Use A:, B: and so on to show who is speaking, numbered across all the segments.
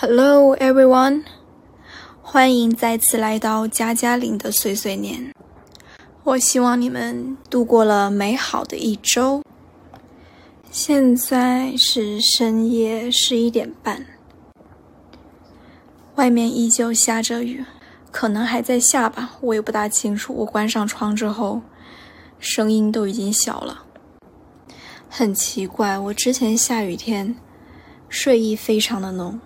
A: Hello everyone，欢迎再次来到加加林的碎碎念。我希望你们度过了美好的一周。现在是深夜十一点半，外面依旧下着雨，可能还在下吧，我也不大清楚。我关上窗之后，声音都已经小了。很奇怪，我之前下雨天睡意非常的浓。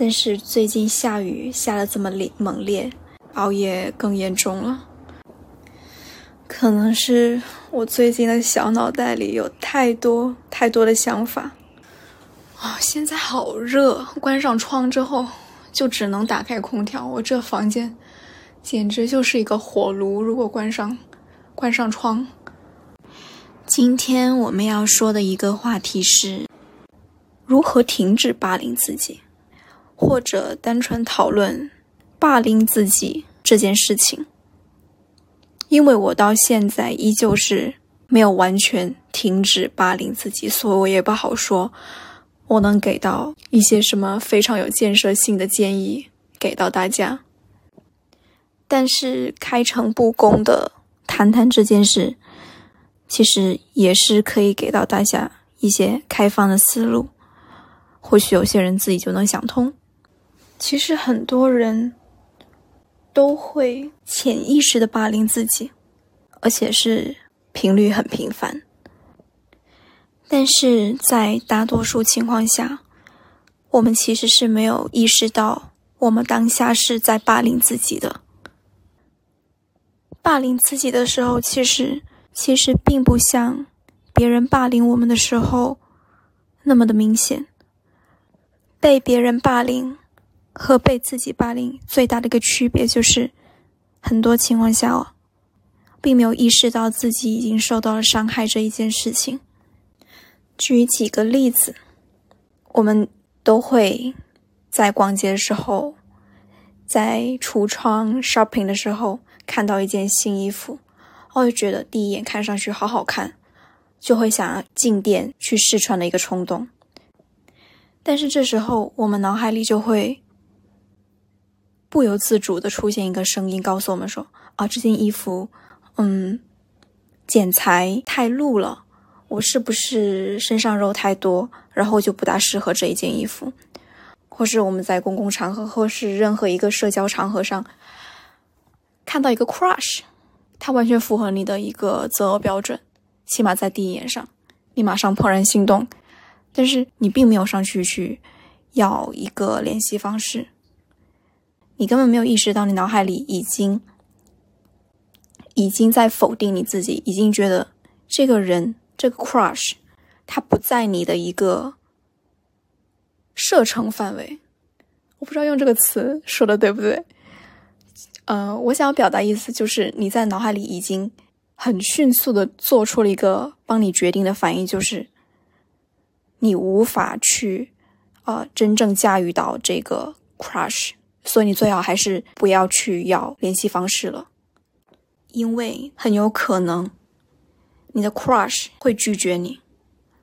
A: 但是最近下雨下的这么烈猛烈，熬夜更严重了。可能是我最近的小脑袋里有太多太多的想法啊！现在好热，关上窗之后就只能打开空调。我这房间简直就是一个火炉。如果关上关上窗，今天我们要说的一个话题是如何停止霸凌自己。或者单纯讨论霸凌自己这件事情，因为我到现在依旧是没有完全停止霸凌自己，所以我也不好说，我能给到一些什么非常有建设性的建议给到大家。但是开诚布公的谈谈这件事，其实也是可以给到大家一些开放的思路，或许有些人自己就能想通。其实很多人都会潜意识的霸凌自己，而且是频率很频繁。但是在大多数情况下，我们其实是没有意识到我们当下是在霸凌自己的。霸凌自己的时候，其实其实并不像别人霸凌我们的时候那么的明显。被别人霸凌。和被自己霸凌最大的一个区别就是，很多情况下哦，并没有意识到自己已经受到了伤害这一件事情。举几个例子，我们都会在逛街的时候，在橱窗 shopping 的时候看到一件新衣服，我就觉得第一眼看上去好好看，就会想要进店去试穿的一个冲动。但是这时候，我们脑海里就会。不由自主的出现一个声音，告诉我们说：“啊，这件衣服，嗯，剪裁太露了，我是不是身上肉太多，然后就不大适合这一件衣服？或是我们在公共场合，或是任何一个社交场合上，看到一个 crush，它完全符合你的一个择偶标准，起码在第一眼上，你马上怦然心动，但是你并没有上去去要一个联系方式。”你根本没有意识到，你脑海里已经已经在否定你自己，已经觉得这个人这个 crush，他不在你的一个射程范围。我不知道用这个词说的对不对。嗯，我想要表达意思就是，你在脑海里已经很迅速的做出了一个帮你决定的反应，就是你无法去啊真正驾驭到这个 crush。所以你最好还是不要去要联系方式了，因为很有可能你的 crush 会拒绝你，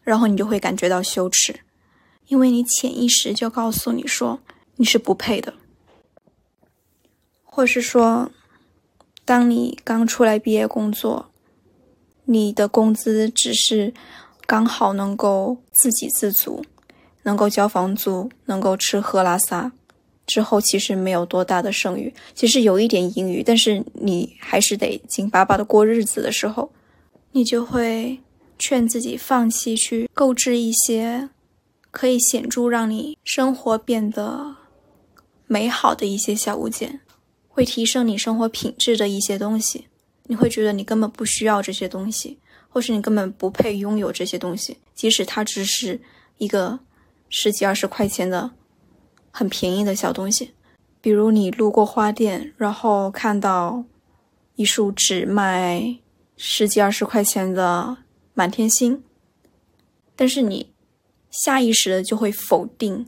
A: 然后你就会感觉到羞耻，因为你潜意识就告诉你说你是不配的，或是说，当你刚出来毕业工作，你的工资只是刚好能够自给自足，能够交房租，能够吃喝拉撒。之后其实没有多大的剩余，其实有一点盈余，但是你还是得紧巴巴的过日子的时候，你就会劝自己放弃去购置一些可以显著让你生活变得美好的一些小物件，会提升你生活品质的一些东西。你会觉得你根本不需要这些东西，或是你根本不配拥有这些东西，即使它只是一个十几二十块钱的。很便宜的小东西，比如你路过花店，然后看到一束只卖十几二十块钱的满天星，但是你下意识的就会否定，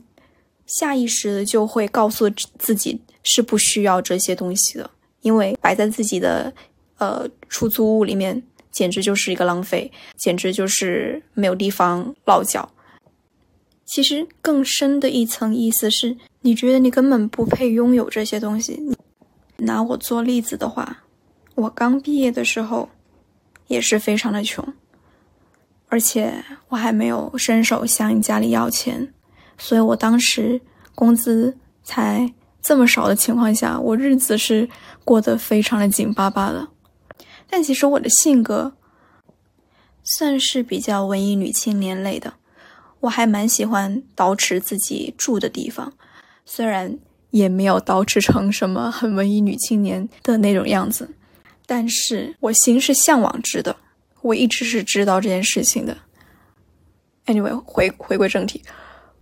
A: 下意识的就会告诉自己是不需要这些东西的，因为摆在自己的呃出租屋里面简直就是一个浪费，简直就是没有地方落脚。其实更深的一层意思是，你觉得你根本不配拥有这些东西。拿我做例子的话，我刚毕业的时候，也是非常的穷，而且我还没有伸手向家里要钱，所以我当时工资才这么少的情况下，我日子是过得非常的紧巴巴的。但其实我的性格算是比较文艺女青年类的，我还蛮喜欢捯饬自己住的地方，虽然也没有捯饬成什么很文艺女青年的那种样子，但是我心是向往之的，我一直是知道这件事情的。Anyway，回回归正题，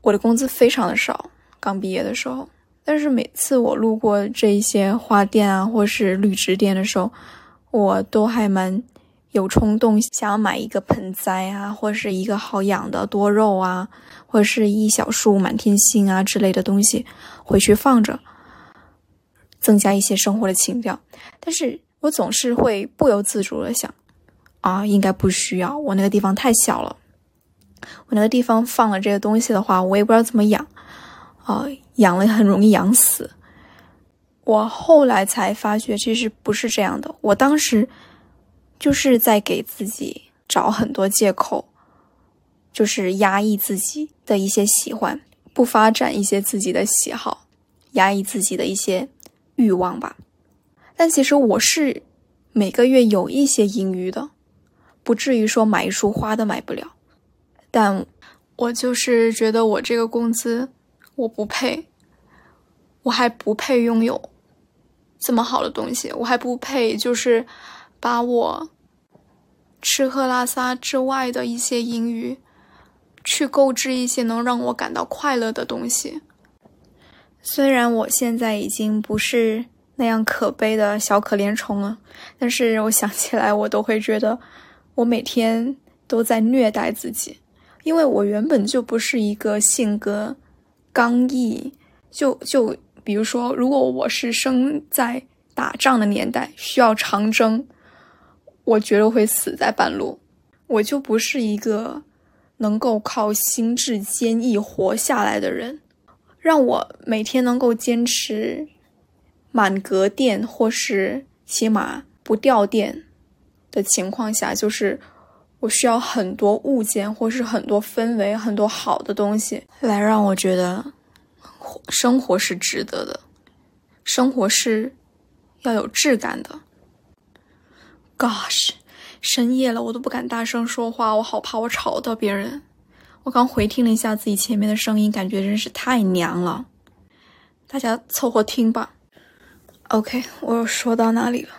A: 我的工资非常的少，刚毕业的时候，但是每次我路过这一些花店啊，或是绿植店的时候，我都还蛮有冲动，想要买一个盆栽啊，或者是一个好养的多肉啊，或者是一小束满天星啊之类的东西回去放着，增加一些生活的情调。但是我总是会不由自主的想，啊，应该不需要，我那个地方太小了，我那个地方放了这个东西的话，我也不知道怎么养，啊，养了很容易养死。我后来才发觉，其实不是这样的。我当时就是在给自己找很多借口，就是压抑自己的一些喜欢，不发展一些自己的喜好，压抑自己的一些欲望吧。但其实我是每个月有一些盈余的，不至于说买一束花都买不了。但我就是觉得我这个工资我不配，我还不配拥有。这么好的东西，我还不配，就是把我吃喝拉撒之外的一些盈余，去购置一些能让我感到快乐的东西。虽然我现在已经不是那样可悲的小可怜虫了，但是我想起来，我都会觉得我每天都在虐待自己，因为我原本就不是一个性格刚毅，就就。比如说，如果我是生在打仗的年代，需要长征，我觉得会死在半路。我就不是一个能够靠心智坚毅活下来的人。让我每天能够坚持满格电，或是起码不掉电的情况下，就是我需要很多物件，或是很多氛围，很多好的东西来让我觉得。生活是值得的，生活是要有质感的。Gosh，深夜了，我都不敢大声说话，我好怕我吵到别人。我刚回听了一下自己前面的声音，感觉真是太娘了。大家凑合听吧。OK，我说到哪里了？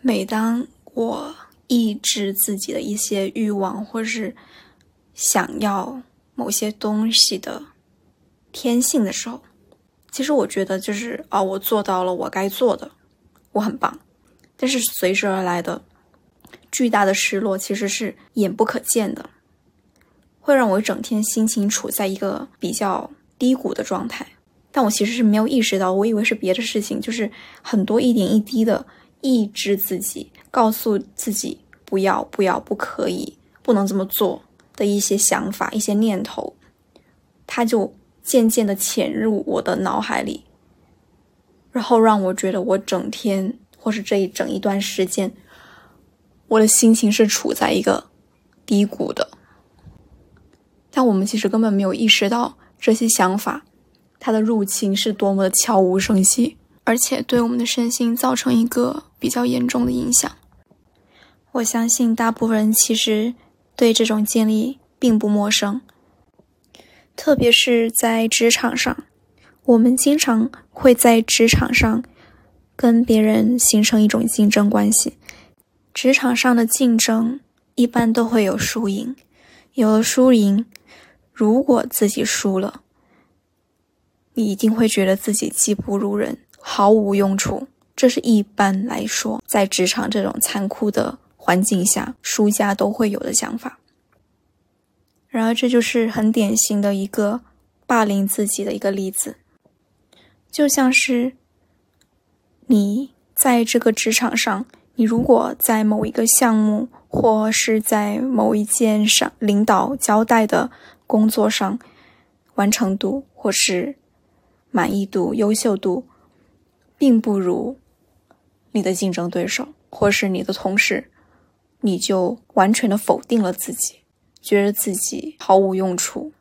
A: 每当我抑制自己的一些欲望，或是想要某些东西的。天性的时候，其实我觉得就是啊，我做到了我该做的，我很棒。但是随之而来的巨大的失落，其实是眼不可见的，会让我整天心情处在一个比较低谷的状态。但我其实是没有意识到，我以为是别的事情，就是很多一点一滴的抑制自己，告诉自己不要、不要、不可以、不能这么做的一些想法、一些念头，它就。渐渐的潜入我的脑海里，然后让我觉得我整天或是这一整一段时间，我的心情是处在一个低谷的。但我们其实根本没有意识到这些想法，它的入侵是多么的悄无声息，而且对我们的身心造成一个比较严重的影响。我相信大部分人其实对这种建立并不陌生。特别是在职场上，我们经常会在职场上跟别人形成一种竞争关系。职场上的竞争一般都会有输赢，有了输赢，如果自己输了，你一定会觉得自己技不如人，毫无用处。这是一般来说，在职场这种残酷的环境下，输家都会有的想法。然而，这就是很典型的一个霸凌自己的一个例子，就像是你在这个职场上，你如果在某一个项目或是在某一件上领导交代的工作上完成度或是满意度、优秀度，并不如你的竞争对手或是你的同事，你就完全的否定了自己，觉得自己毫无用处，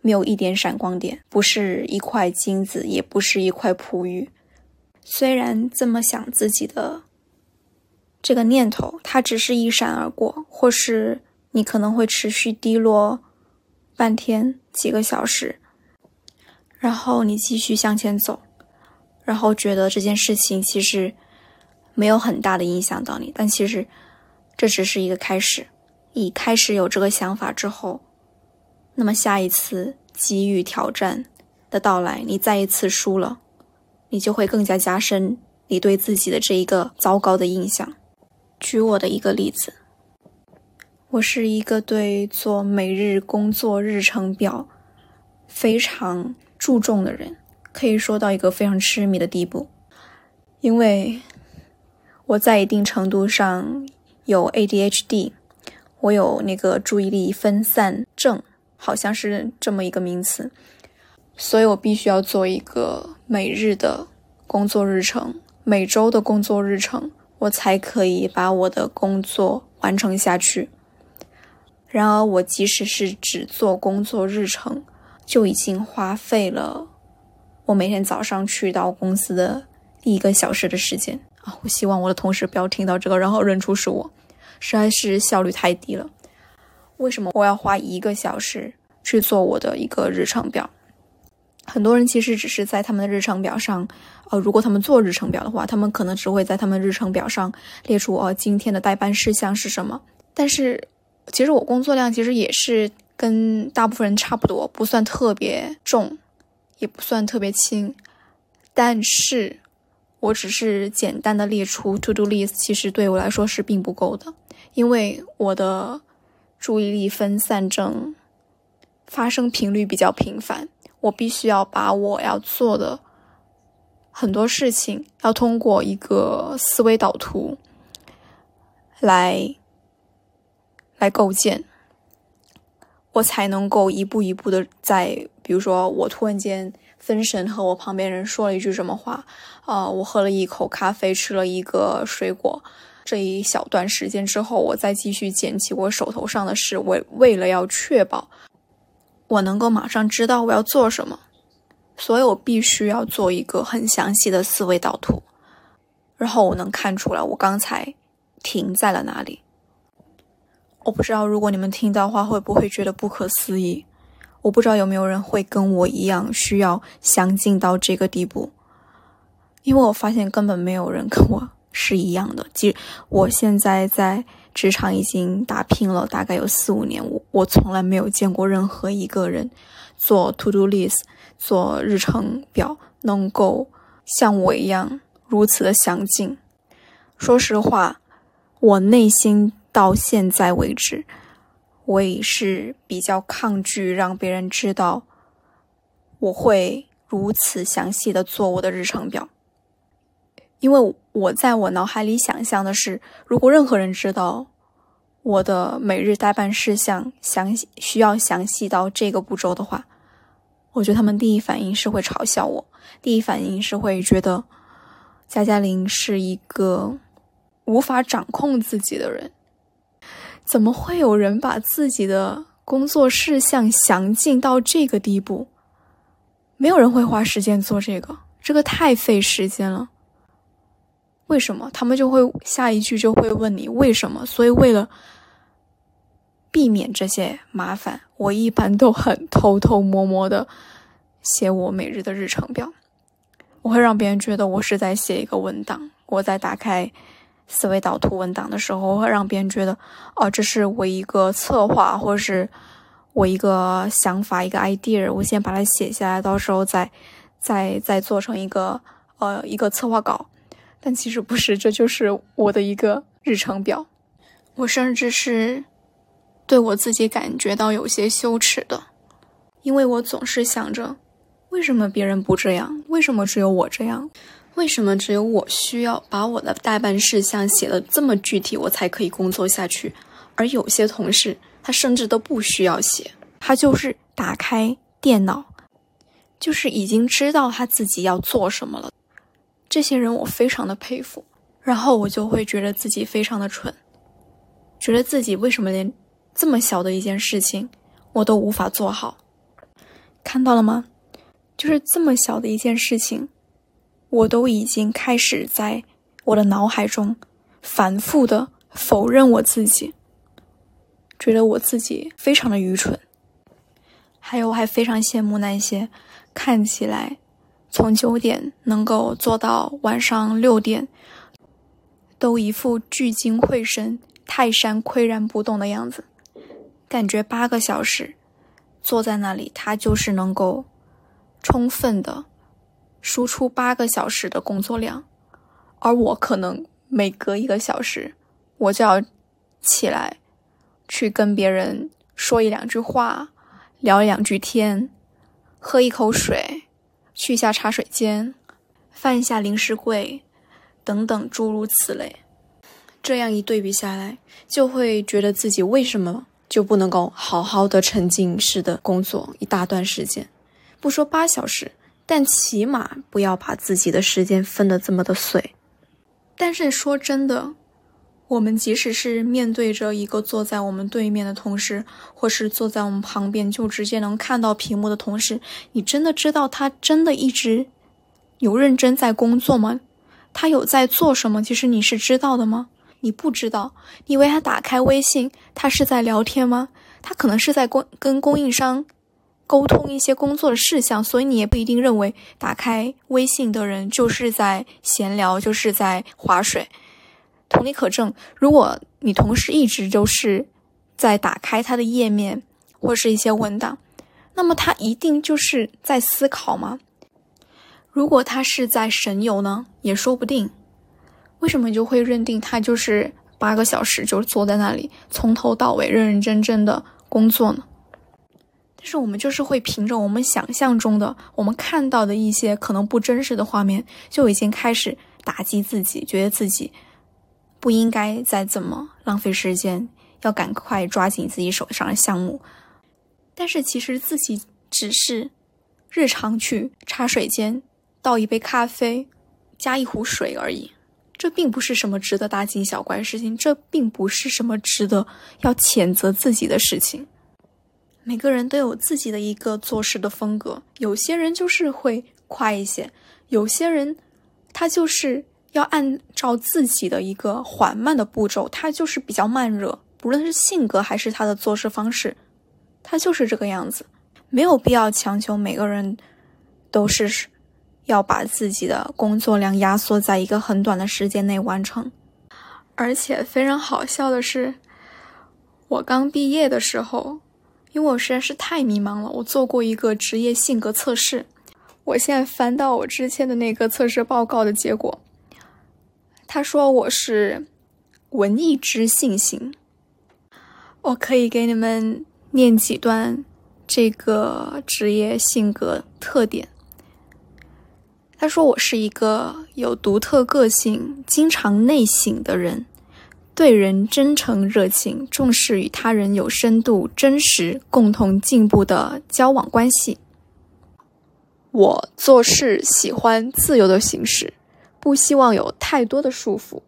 A: 没有一点闪光点，不是一块金子，也不是一块璞玉。虽然这么想自己的这个念头，它只是一闪而过，或是你可能会持续低落半天、几个小时。然后你继续向前走，然后觉得这件事情其实没有很大的影响到你，但其实这只是一个开始。你开始有这个想法之后，那么下一次机遇挑战的到来，你再一次输了，你就会更加加深你对自己的这一个糟糕的印象。举我的一个例子，我是一个对做每日工作日程表非常。注重的人可以说到一个非常痴迷的地步，因为我在一定程度上有 ADHD，我有那个注意力分散症，好像是这么一个名词，所以我必须要做一个每日的工作日程，每周的工作日程，我才可以把我的工作完成下去。然而，我即使是只做工作日程。就已经花费了我每天早上去到公司的第一个小时的时间啊！我希望我的同事不要听到这个，然后认出是我，实在是效率太低了。为什么我要花一个小时去做我的一个日程表？很多人其实只是在他们的日程表上，呃，如果他们做日程表的话，他们可能只会在他们日程表上列出哦今天的代办事项是什么。但是其实我工作量其实也是。跟大部分人差不多，不算特别重，也不算特别轻，但是我只是简单的列出 to do list，其实对我来说是并不够的，因为我的注意力分散症发生频率比较频繁，我必须要把我要做的很多事情，要通过一个思维导图来来构建。我才能够一步一步的在，比如说我突然间分神，和我旁边人说了一句什么话，啊，我喝了一口咖啡，吃了一个水果，这一小段时间之后，我再继续捡起我手头上的事，为为了要确保我能够马上知道我要做什么，所以我必须要做一个很详细的思维导图，然后我能看出来我刚才停在了哪里。我不知道，如果你们听到话，会不会觉得不可思议？我不知道有没有人会跟我一样需要详尽到这个地步，因为我发现根本没有人跟我是一样的。即我现在在职场已经打拼了大概有四五年，我我从来没有见过任何一个人做 to do list、做日程表能够像我一样如此的详尽。说实话，我内心。到现在为止，我也是比较抗拒让别人知道我会如此详细的做我的日程表，因为我在我脑海里想象的是，如果任何人知道我的每日代办事项详细需要详细到这个步骤的话，我觉得他们第一反应是会嘲笑我，第一反应是会觉得加加林是一个无法掌控自己的人。怎么会有人把自己的工作事项详尽到这个地步？没有人会花时间做这个，这个太费时间了。为什么？他们就会下一句就会问你为什么？所以为了避免这些麻烦，我一般都很偷偷摸摸的写我每日的日程表。我会让别人觉得我是在写一个文档，我在打开。思维导图文档的时候，会让别人觉得，哦，这是我一个策划，或者是我一个想法，一个 idea，我先把它写下来，到时候再，再再做成一个，呃，一个策划稿。但其实不是，这就是我的一个日程表。我甚至是对我自己感觉到有些羞耻的，因为我总是想着，为什么别人不这样？为什么只有我这样？为什么只有我需要把我的代办事项写的这么具体，我才可以工作下去？而有些同事他甚至都不需要写，他就是打开电脑，就是已经知道他自己要做什么了。这些人我非常的佩服，然后我就会觉得自己非常的蠢，觉得自己为什么连这么小的一件事情我都无法做好？看到了吗？就是这么小的一件事情，我都已经开始在我的脑海中反复的否认我自己，觉得我自己非常的愚蠢。还有，我还非常羡慕那些看起来从九点能够做到晚上六点，都一副聚精会神、泰山岿然不动的样子，感觉八个小时坐在那里，他就是能够充分的输出八个小时的工作量，而我可能每隔一个小时，我就要起来去跟别人说一两句话。聊两句天，喝一口水，去一下茶水间，翻一下零食柜，等等诸如此类。这样一对比下来，就会觉得自己为什么就不能够好好的沉浸式的工作一大段时间？不说八小时，但起码不要把自己的时间分得这么的碎。但是说真的。我们即使是面对着一个坐在我们对面的同事，或是坐在我们旁边就直接能看到屏幕的同事，你真的知道他真的一直有认真在工作吗？他有在做什么？其实你是知道的吗？你不知道。你以为他打开微信，他是在聊天吗？他可能是在供跟供应商沟通一些工作的事项，所以你也不一定认为打开微信的人就是在闲聊，就是在划水。同理可证，如果你同时一直都是在打开它的页面或是一些文档，那么他一定就是在思考吗？如果他是在神游呢，也说不定。为什么就会认定他就是八个小时就坐在那里，从头到尾认认真真的工作呢？但是我们就是会凭着我们想象中的、我们看到的一些可能不真实的画面，就已经开始打击自己，觉得自己。不应该再这么浪费时间，要赶快抓紧自己手上的项目。但是其实自己只是日常去茶水间倒一杯咖啡，加一壶水而已。这并不是什么值得大惊小怪的事情，这并不是什么值得要谴责自己的事情。每个人都有自己的一个做事的风格，有些人就是会快一些，有些人他就是。要按照自己的一个缓慢的步骤，他就是比较慢热，不论是性格还是他的做事方式，他就是这个样子，没有必要强求每个人都是要把自己的工作量压缩在一个很短的时间内完成。而且非常好笑的是，我刚毕业的时候，因为我实在是太迷茫了，我做过一个职业性格测试，我现在翻到我之前的那个测试报告的结果。他说我是文艺知性型，我可以给你们念几段这个职业性格特点。他说我是一个有独特个性、经常内省的人，对人真诚热情，重视与他人有深度、真实、共同进步的交往关系。我做事喜欢自由的形式。不希望有太多的束缚。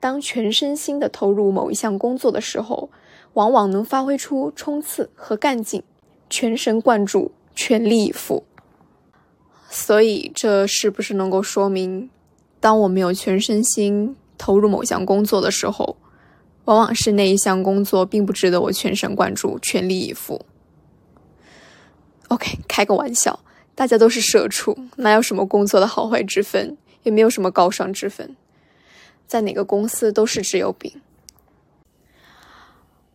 A: 当全身心的投入某一项工作的时候，往往能发挥出冲刺和干劲，全神贯注，全力以赴。所以，这是不是能够说明，当我没有全身心投入某项工作的时候，往往是那一项工作并不值得我全神贯注、全力以赴？OK，开个玩笑，大家都是社畜，哪有什么工作的好坏之分？也没有什么高尚之分，在哪个公司都是只有饼。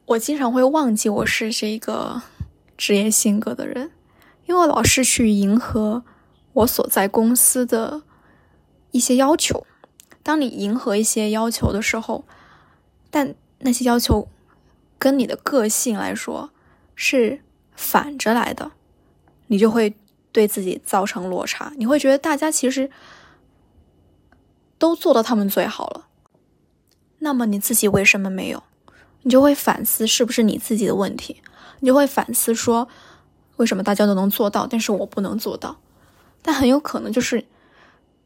A: 我经常会忘记我是这个职业性格的人，因为我老是去迎合我所在公司的一些要求。当你迎合一些要求的时候，但那些要求跟你的个性来说是反着来的，你就会对自己造成落差。你会觉得大家其实。都做到他们最好了，那么你自己为什么没有？你就会反思是不是你自己的问题，你就会反思说，为什么大家都能做到，但是我不能做到？但很有可能就是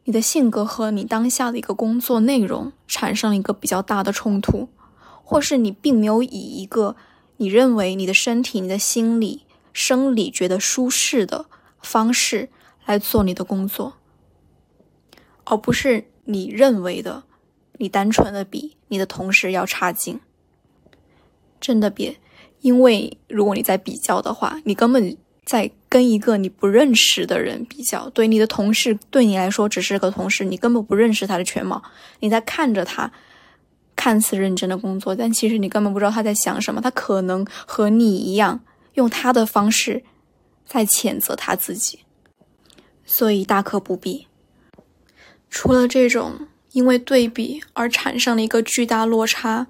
A: 你的性格和你当下的一个工作内容产生了一个比较大的冲突，或是你并没有以一个你认为你的身体、你的心理、生理觉得舒适的方式来做你的工作，而不是你认为的，你单纯的比你的同事要差劲。真的别，因为如果你在比较的话，你根本。在跟一个你不认识的人比较，对你的同事对你来说只是个同事，你根本不认识他的全貌。你在看着他看似认真的工作，但其实你根本不知道他在想什么。他可能和你一样，用他的方式在谴责他自己，所以大可不必。除了这种因为对比而产生了一个巨大落差，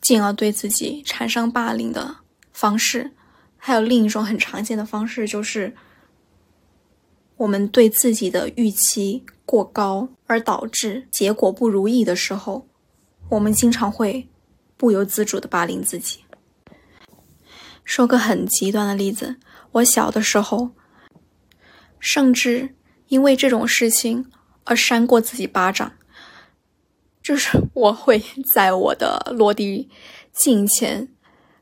A: 进而对自己产生霸凌的方式。还有另一种很常见的方式，就是我们对自己的预期过高，而导致结果不如意的时候，我们经常会不由自主的霸凌自己。说个很极端的例子，我小的时候，甚至因为这种事情而扇过自己巴掌，就是我会在我的落地镜前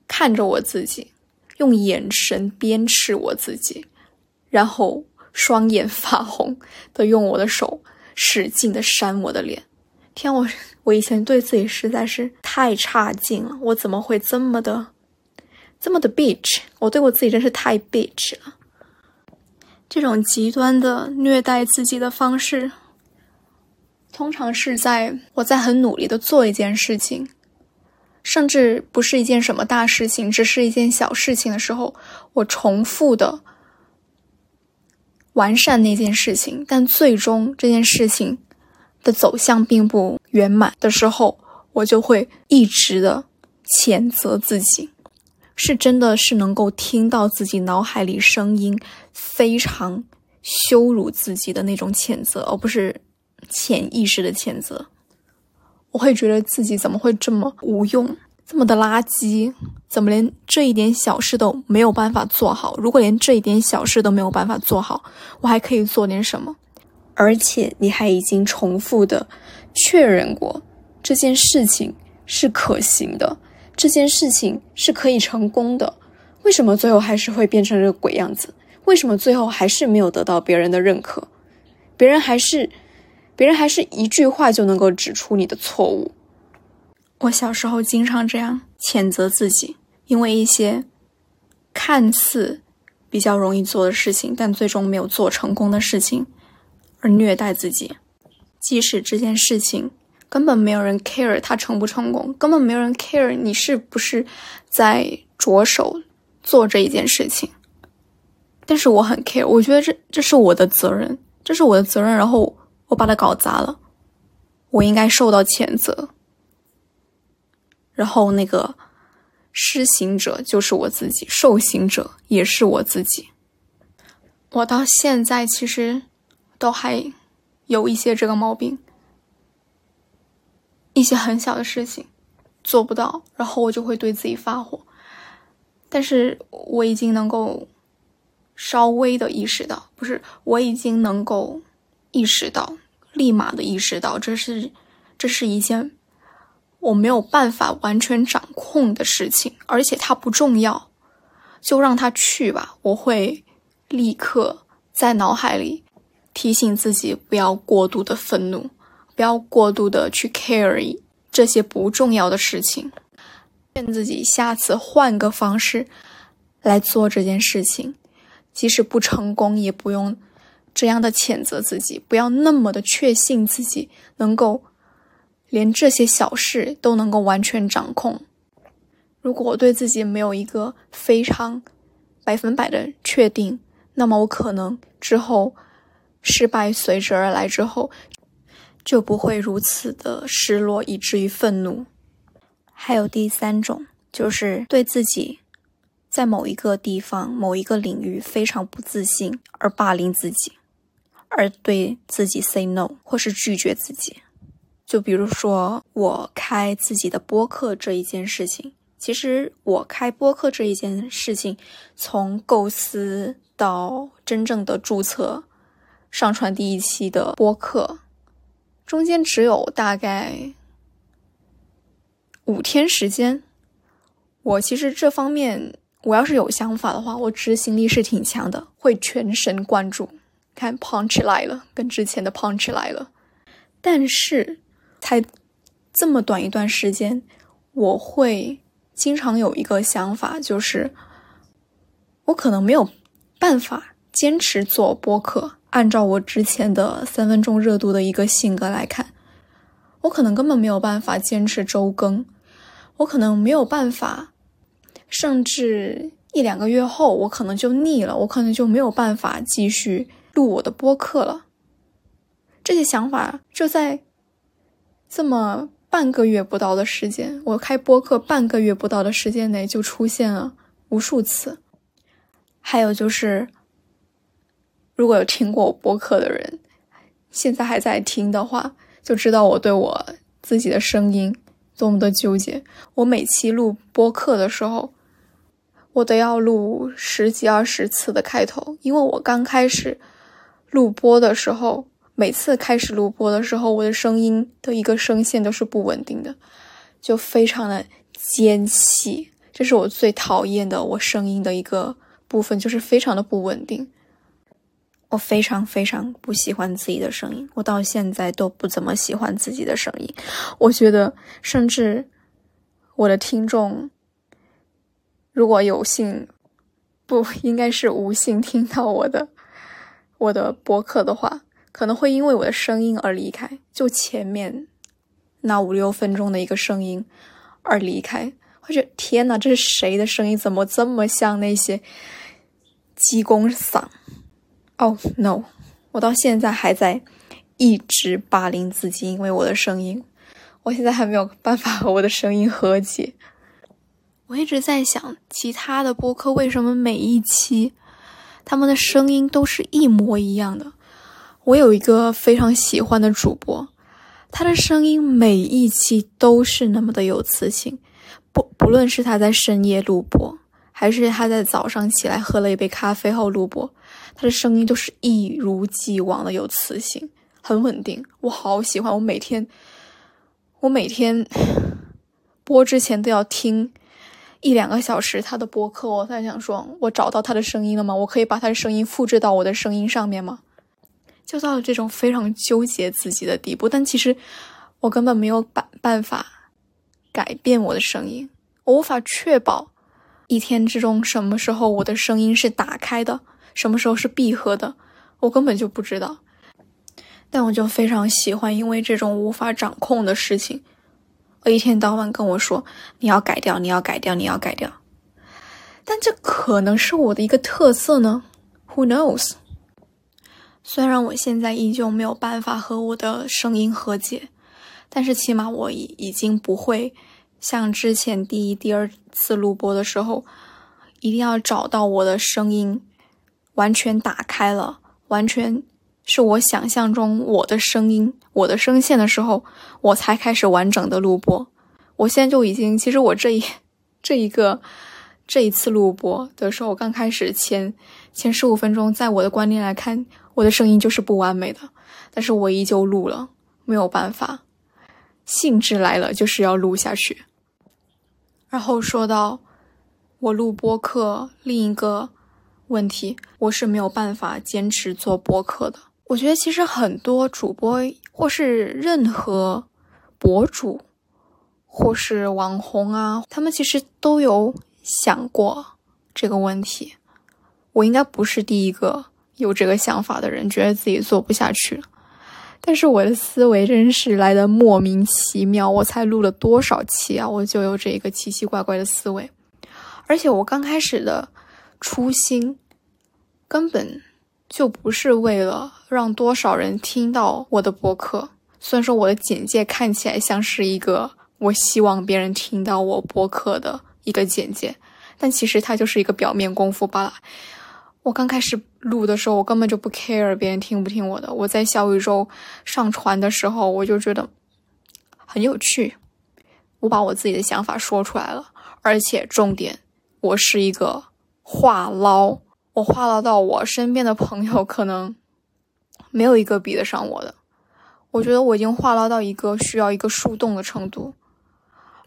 A: 看着我自己。用眼神鞭笞我自己，然后双眼发红的用我的手使劲的扇我的脸。天，我我以前对自己实在是太差劲了，我怎么会这么的这么的 bitch？我对我自己真是太 bitch 了。这种极端的虐待自己的方式，通常是在我在很努力的做一件事情。甚至不是一件什么大事情，只是一件小事情的时候，我重复的完善那件事情，但最终这件事情的走向并不圆满的时候，我就会一直的谴责自己，是真的是能够听到自己脑海里声音非常羞辱自己的那种谴责，而不是潜意识的谴责。我会觉得自己怎么会这么无用，这么的垃圾？怎么连这一点小事都没有办法做好？如果连这一点小事都没有办法做好，我还可以做点什么？而且你还已经重复的确认过这件事情是可行的，这件事情是可以成功的，为什么最后还是会变成这个鬼样子？为什么最后还是没有得到别人的认可？别人还是？别人还是一句话就能够指出你的错误。我小时候经常这样谴责自己，因为一些看似比较容易做的事情，但最终没有做成功的事情，而虐待自己。即使这件事情根本没有人 care 它成不成功，根本没有人 care 你是不是在着手做这一件事情，但是我很 care，我觉得这这是我的责任，这是我的责任，然后。把它搞砸了，我应该受到谴责。然后那个施行者就是我自己，受刑者也是我自己。我到现在其实都还有一些这个毛病，一些很小的事情做不到，然后我就会对自己发火。但是我已经能够稍微的意识到，不是我已经能够。意识到，立马的意识到，这是，这是一件我没有办法完全掌控的事情，而且它不重要，就让它去吧。我会立刻在脑海里提醒自己，不要过度的愤怒，不要过度的去 carry 这些不重要的事情，劝自己下次换个方式来做这件事情，即使不成功，也不用。这样的谴责自己，不要那么的确信自己能够连这些小事都能够完全掌控。如果我对自己没有一个非常百分百的确定，那么我可能之后失败随之而来之后，就不会如此的失落，以至于愤怒。还有第三种，就是对自己在某一个地方、某一个领域非常不自信而霸凌自己。而对自己 say no，或是拒绝自己，就比如说我开自己的播客这一件事情，其实我开播客这一件事情，从构思到真正的注册，上传第一期的播客，中间只有大概五天时间。我其实这方面，我要是有想法的话，我执行力是挺强的，会全神贯注。看 punch 来了，跟之前的 punch 来了，但是才这么短一段时间，我会经常有一个想法，就是我可能没有办法坚持做播客。按照我之前的三分钟热度的一个性格来看，我可能根本没有办法坚持周更，我可能没有办法，甚至一两个月后，我可能就腻了，我可能就没有办法继续。录我的播客了，这些想法就在这么半个月不到的时间，我开播客半个月不到的时间内就出现了无数次。还有就是，如果有听过我播客的人，现在还在听的话，就知道我对我自己的声音多么的纠结。我每期录播客的时候，我都要录十几二十次的开头，因为我刚开始。录播的时候，每次开始录播的时候，我的声音的一个声线都是不稳定的，就非常的尖细，这是我最讨厌的我声音的一个部分，就是非常的不稳定。我非常非常不喜欢自己的声音，我到现在都不怎么喜欢自己的声音。我觉得，甚至我的听众如果有幸，不应该是无幸听到我的。我的博客的话，可能会因为我的声音而离开，就前面那五六分钟的一个声音而离开。我觉得天哪，这是谁的声音？怎么这么像那些鸡公嗓？Oh no！我到现在还在一直霸凌自己，因为我的声音，我现在还没有办法和我的声音和解。我一直在想，其他的播客为什么每一期？他们的声音都是一模一样的。我有一个非常喜欢的主播，他的声音每一期都是那么的有磁性。不不论是他在深夜录播，还是他在早上起来喝了一杯咖啡后录播，他的声音都是一如既往的有磁性，很稳定。我好喜欢，我每天，我每天播之前都要听。一两个小时，他的播客，我在想说，我找到他的声音了吗？我可以把他的声音复制到我的声音上面吗？就到了这种非常纠结自己的地步。但其实我根本没有办办法改变我的声音，我无法确保一天之中什么时候我的声音是打开的，什么时候是闭合的，我根本就不知道。但我就非常喜欢，因为这种无法掌控的事情。一天到晚跟我说：“你要改掉，你要改掉，你要改掉。”但这可能是我的一个特色呢？Who knows？虽然我现在依旧没有办法和我的声音和解，但是起码我已已经不会像之前第一、第二次录播的时候，一定要找到我的声音完全打开了，完全。是我想象中我的声音、我的声线的时候，我才开始完整的录播。我现在就已经，其实我这一这一个这一次录播的时候，我刚开始前前十五分钟，在我的观念来看，我的声音就是不完美的，但是我依旧录了，没有办法，兴致来了就是要录下去。然后说到我录播客另一个问题，我是没有办法坚持做播客的。我觉得其实很多主播或是任何博主或是网红啊，他们其实都有想过这个问题。我应该不是第一个有这个想法的人，觉得自己做不下去。但是我的思维真是来的莫名其妙，我才录了多少期啊，我就有这个奇奇怪怪的思维。而且我刚开始的初心根本。就不是为了让多少人听到我的博客。虽然说我的简介看起来像是一个我希望别人听到我博客的一个简介，但其实它就是一个表面功夫罢了。我刚开始录的时候，我根本就不 care 别人听不听我的。我在小宇宙上传的时候，我就觉得很有趣，我把我自己的想法说出来了。而且重点，我是一个话唠。我话唠到我身边的朋友可能没有一个比得上我的。我觉得我已经话唠到一个需要一个树洞的程度，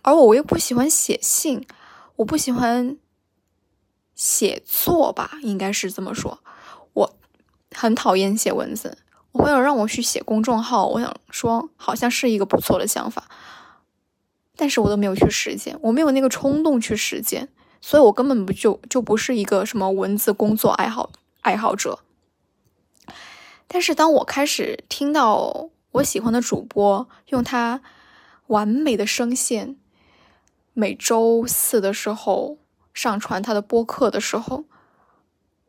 A: 而我又不喜欢写信，我不喜欢写作吧，应该是这么说。我很讨厌写文字。我朋友让我去写公众号，我想说好像是一个不错的想法，但是我都没有去实践，我没有那个冲动去实践，所以我根本不就就不是一个什么文字工作爱好爱好者。但是当我开始听到我喜欢的主播用他完美的声线，每周四的时候上传他的播客的时候，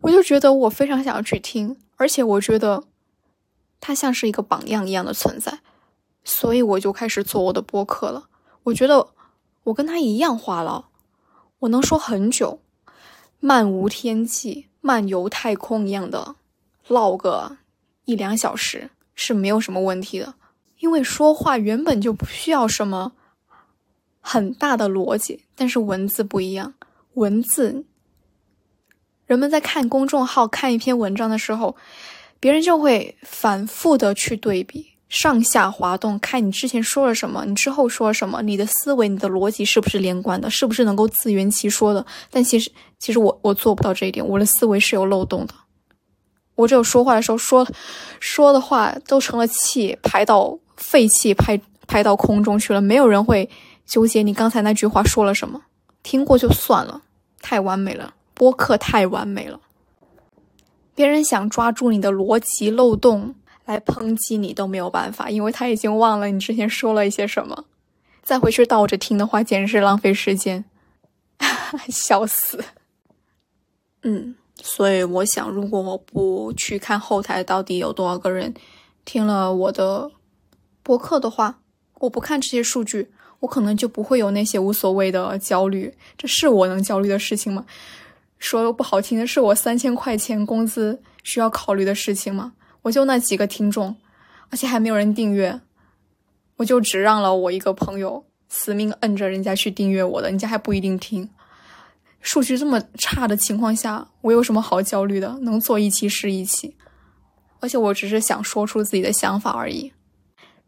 A: 我就觉得我非常想要去听，而且我觉得。他像是一个榜样一样的存在，所以我就开始做我的播客了。我觉得我跟他一样话痨，我能说很久，漫无天际、漫游太空一样的唠个一两小时是没有什么问题的。因为说话原本就不需要什么很大的逻辑，但是文字不一样，文字人们在看公众号看一篇文章的时候。别人就会反复的去对比，上下滑动，看你之前说了什么，你之后说了什么，你的思维、你的逻辑是不是连贯的，是不是能够自圆其说的？但其实，其实我我做不到这一点，我的思维是有漏洞的。我只有说话的时候说，说的话都成了气，排到废气，排排到空中去了。没有人会纠结你刚才那句话说了什么，听过就算了，太完美了，播客太完美了。别人想抓住你的逻辑漏洞来抨击你都没有办法，因为他已经忘了你之前说了一些什么。再回去倒着听的话，简直是浪费时间，笑死。嗯，所以我想，如果我不去看后台到底有多少个人听了我的播客的话，我不看这些数据，我可能就不会有那些无所谓的焦虑。这是我能焦虑的事情吗？说不好听的是，我三千块钱工资需要考虑的事情吗？我就那几个听众，而且还没有人订阅，我就只让了我一个朋友死命摁着人家去订阅我的，人家还不一定听。数据这么差的情况下，我有什么好焦虑的？能做一期是一期，而且我只是想说出自己的想法而已。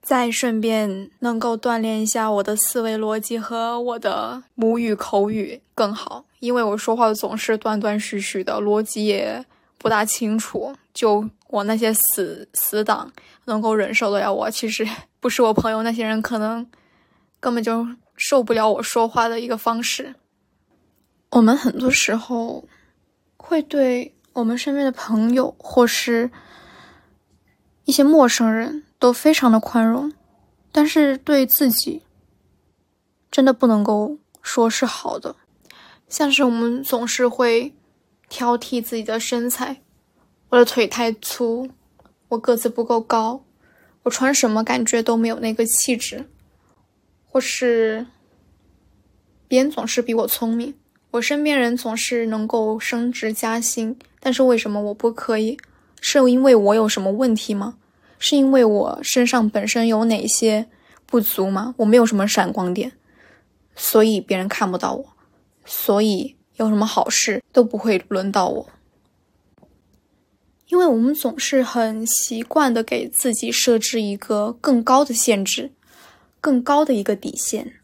A: 再顺便能够锻炼一下我的思维逻辑和我的母语口语更好，因为我说话总是断断续续的，逻辑也不大清楚。就我那些死死党能够忍受得了我，其实 不是我朋友那些人，可能根本就受不了我说话的一个方式。我们很多时候会对我们身边的朋友或是一些陌生人。都非常的宽容，但是对自己真的不能够说是好的。像是我们总是会挑剔自己的身材，我的腿太粗，我个子不够高，我穿什么感觉都没有那个气质，或是别人总是比我聪明，我身边人总是能够升职加薪，但是为什么我不可以？是因为我有什么问题吗？是因为我身上本身有哪些不足吗？我没有什么闪光点，所以别人看不到我，所以有什么好事都不会轮到我。因为我们总是很习惯的给自己设置一个更高的限制，更高的一个底线。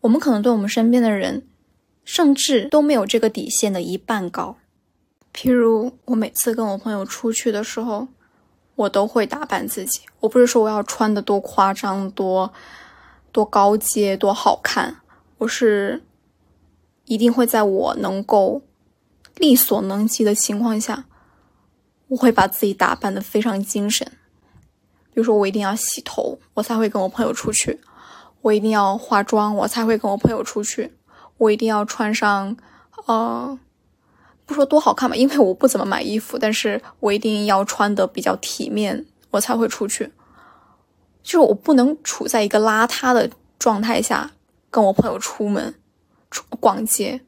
A: 我们可能对我们身边的人，甚至都没有这个底线的一半高。譬如我每次跟我朋友出去的时候。我都会打扮自己，我不是说我要穿的多夸张、多多高阶、多好看，我是一定会在我能够力所能及的情况下，我会把自己打扮的非常精神。比如说，我一定要洗头，我才会跟我朋友出去；我一定要化妆，我才会跟我朋友出去；我一定要穿上，呃。不说多好看吧，因为我不怎么买衣服，但是我一定要穿的比较体面，我才会出去。就是我不能处在一个邋遢的状态下跟我朋友出门、逛街。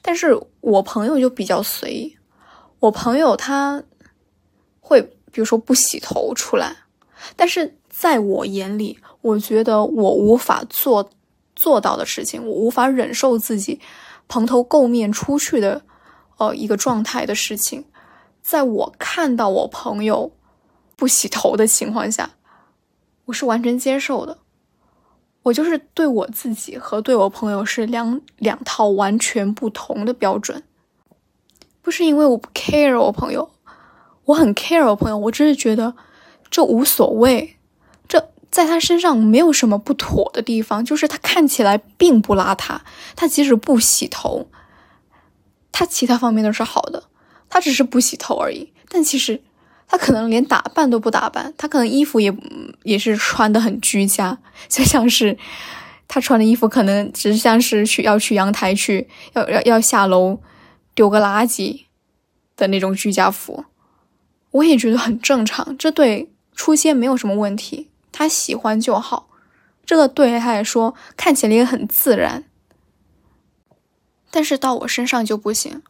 A: 但是我朋友就比较随意，我朋友他会比如说不洗头出来，但是在我眼里，我觉得我无法做做到的事情，我无法忍受自己。蓬头垢面出去的，呃，一个状态的事情，在我看到我朋友不洗头的情况下，我是完全接受的。我就是对我自己和对我朋友是两两套完全不同的标准。不是因为我不 care 我朋友，我很 care 我朋友，我只是觉得这无所谓。这在他身上没有什么不妥的地方，就是他看起来并不邋遢，他即使不洗头，他其他方面都是好的，他只是不洗头而已。但其实他可能连打扮都不打扮，他可能衣服也也是穿的很居家，就像是他穿的衣服可能只像是去要去阳台去要要要下楼。丢个垃圾的那种居家服，我也觉得很正常。这对出街没有什么问题，他喜欢就好。这个对于他来说看起来也很自然。但是到我身上就不行。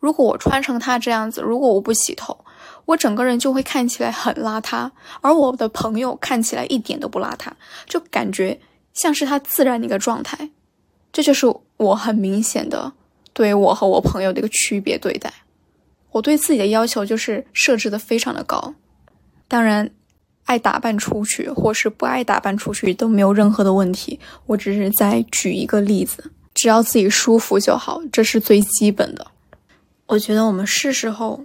A: 如果我穿成他这样子，如果我不洗头，我整个人就会看起来很邋遢。而我的朋友看起来一点都不邋遢，就感觉像是他自然的一个状态。这就是我很明显的。对我和我朋友的一个区别对待，我对自己的要求就是设置的非常的高。当然，爱打扮出去或是不爱打扮出去都没有任何的问题。我只是在举一个例子，只要自己舒服就好，这是最基本的。我觉得我们是时候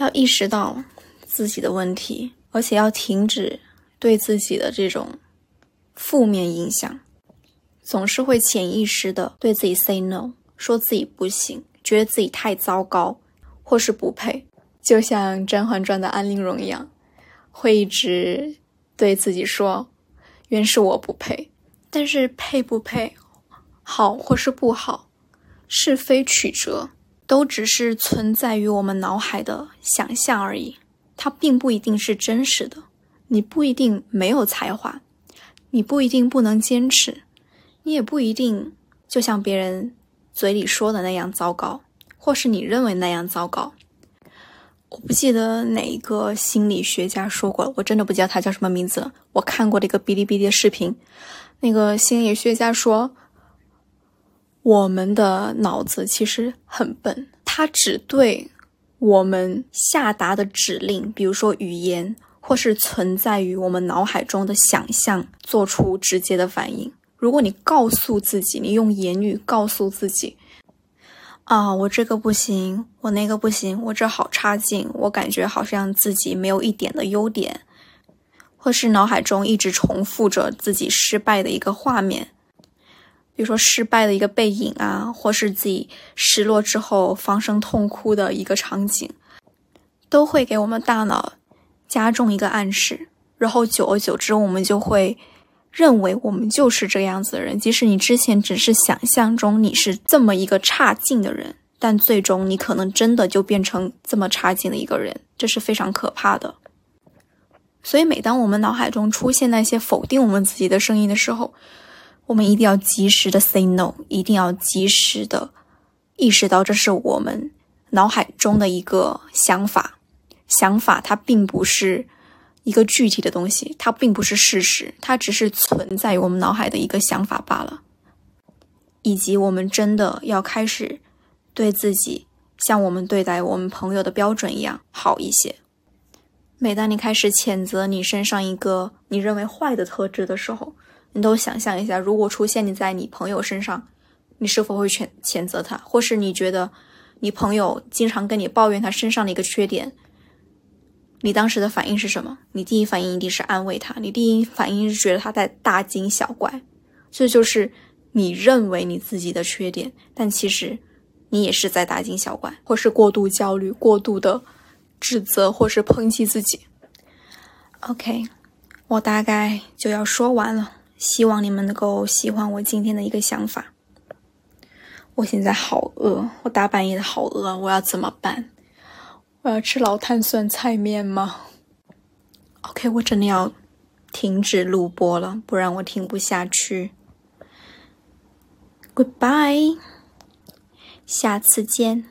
A: 要意识到自己的问题，而且要停止对自己的这种负面影响。总是会潜意识的对自己 say no，说自己不行，觉得自己太糟糕，或是不配，就像《甄嬛传》的安陵容一样，会一直对自己说：“原是我不配。”但是配不配，好或是不好，是非曲折，都只是存在于我们脑海的想象而已，它并不一定是真实的。你不一定没有才华，你不一定不能坚持。你也不一定就像别人嘴里说的那样糟糕，或是你认为那样糟糕。我不记得哪一个心理学家说过了，我真的不记得他叫什么名字。我看过的一个哔哩哔哩的视频，那个心理学家说，我们的脑子其实很笨，它只对我们下达的指令，比如说语言，或是存在于我们脑海中的想象，做出直接的反应。如果你告诉自己，你用言语告诉自己，啊，我这个不行，我那个不行，我这好差劲，我感觉好像自己没有一点的优点，或是脑海中一直重复着自己失败的一个画面，比如说失败的一个背影啊，或是自己失落之后放声痛哭的一个场景，都会给我们大脑加重一个暗示，然后久而久之，我们就会。认为我们就是这样子的人，即使你之前只是想象中你是这么一个差劲的人，但最终你可能真的就变成这么差劲的一个人，这是非常可怕的。所以，每当我们脑海中出现那些否定我们自己的声音的时候，我们一定要及时的 say no，一定要及时的意识到这是我们脑海中的一个想法，想法它并不是。一个具体的东西，它并不是事实，它只是存在于我们脑海的一个想法罢了。以及我们真的要开始对自己像我们对待我们朋友的标准一样好一些。每当你开始谴责你身上一个你认为坏的特质的时候，你都想象一下，如果出现你在你朋友身上，你是否会谴谴责他？或是你觉得你朋友经常跟你抱怨他身上的一个缺点？你当时的反应是什么？你第一反应一定是安慰他，你第一反应是觉得他在大惊小怪，这就是你认为你自己的缺点，但其实你也是在大惊小怪，或是过度焦虑、过度的指责，或是抨击自己。OK，我大概就要说完了，希望你们能够喜欢我今天的一个想法。我现在好饿，我大半夜的好饿，我要怎么办？我要吃老坛酸菜面吗？OK，我真的要停止录播了，不然我听不下去。Goodbye，下次见。